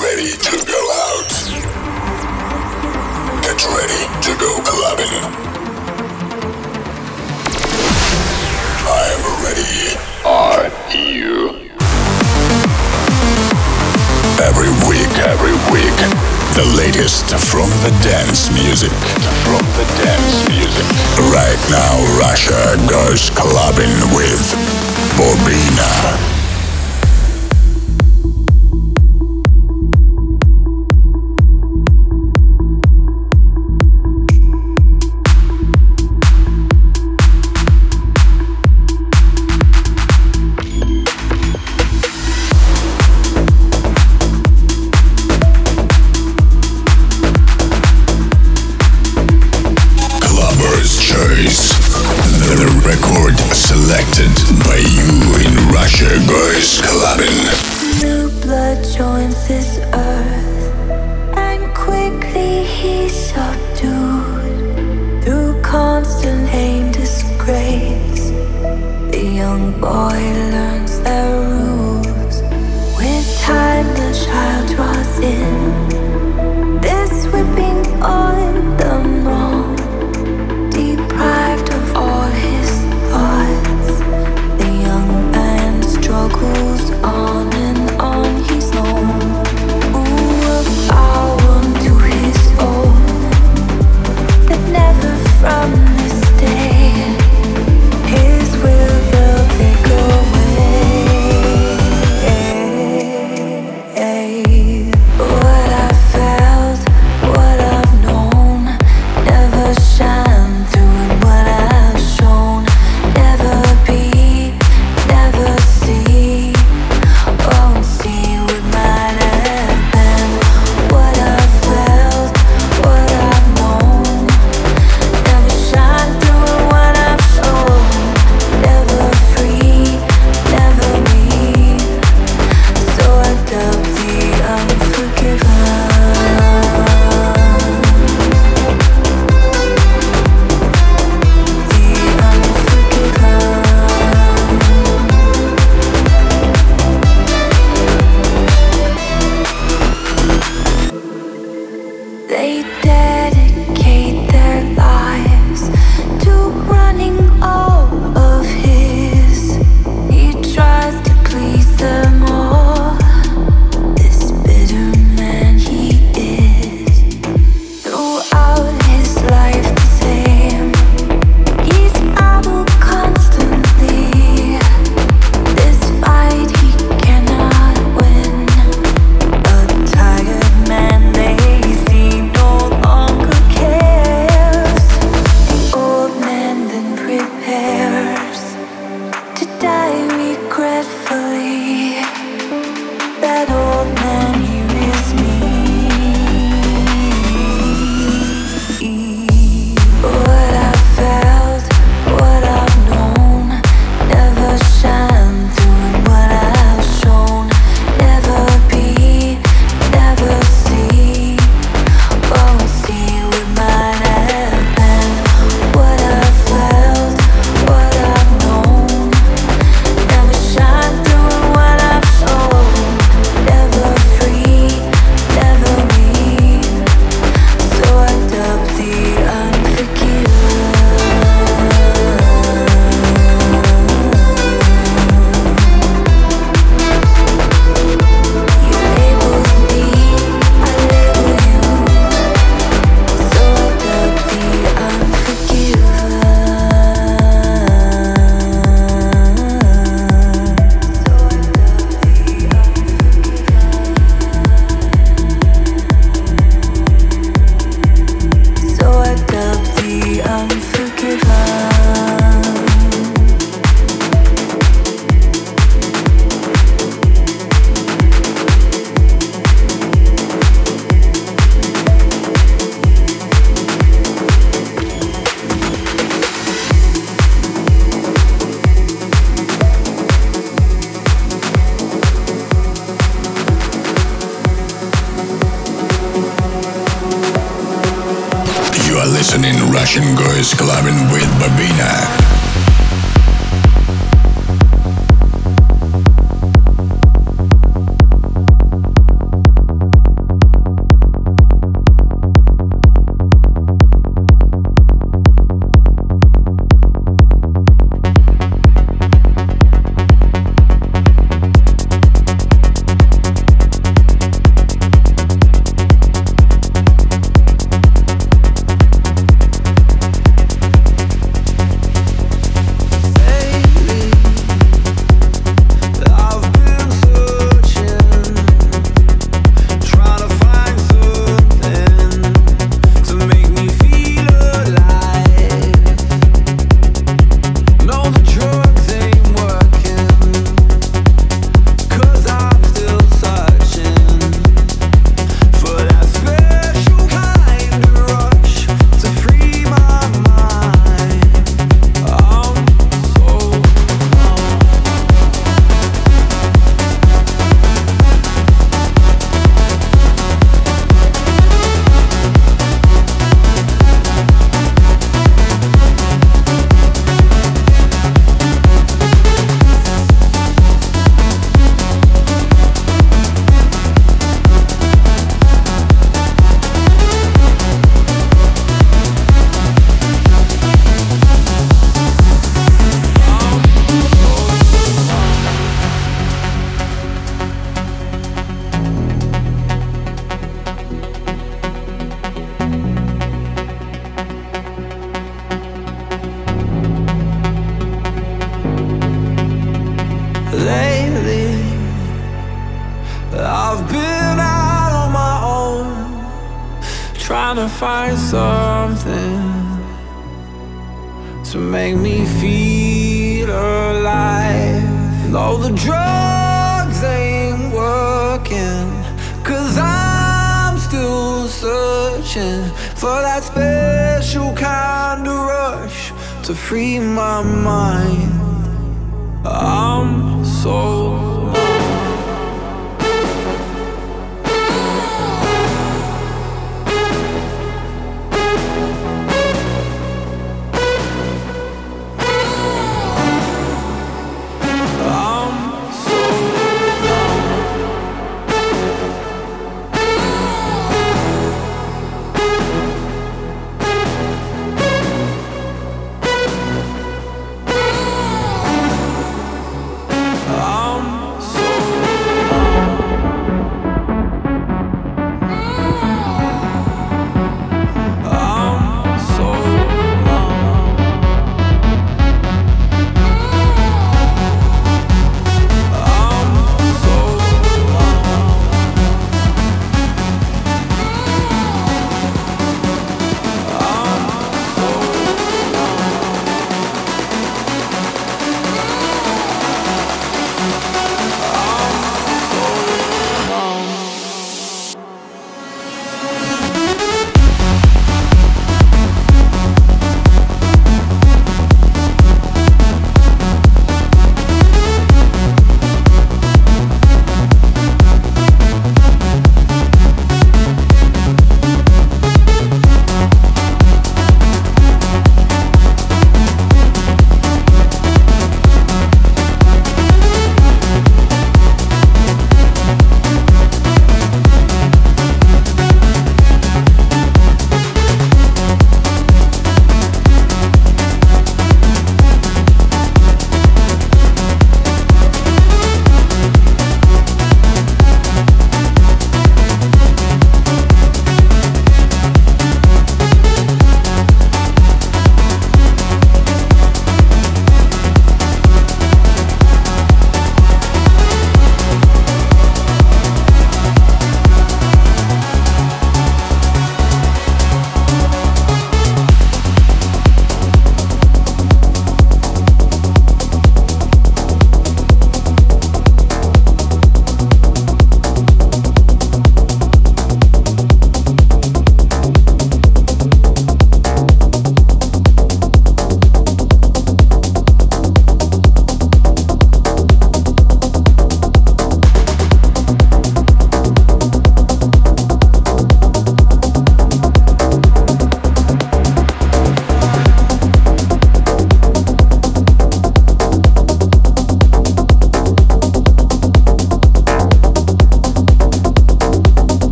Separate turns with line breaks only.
ready to go out. Get ready to go clubbing. I am ready. Are you? Every week, every week, the latest from the dance music. From the dance music. Right now, Russia goes clubbing with Bobina.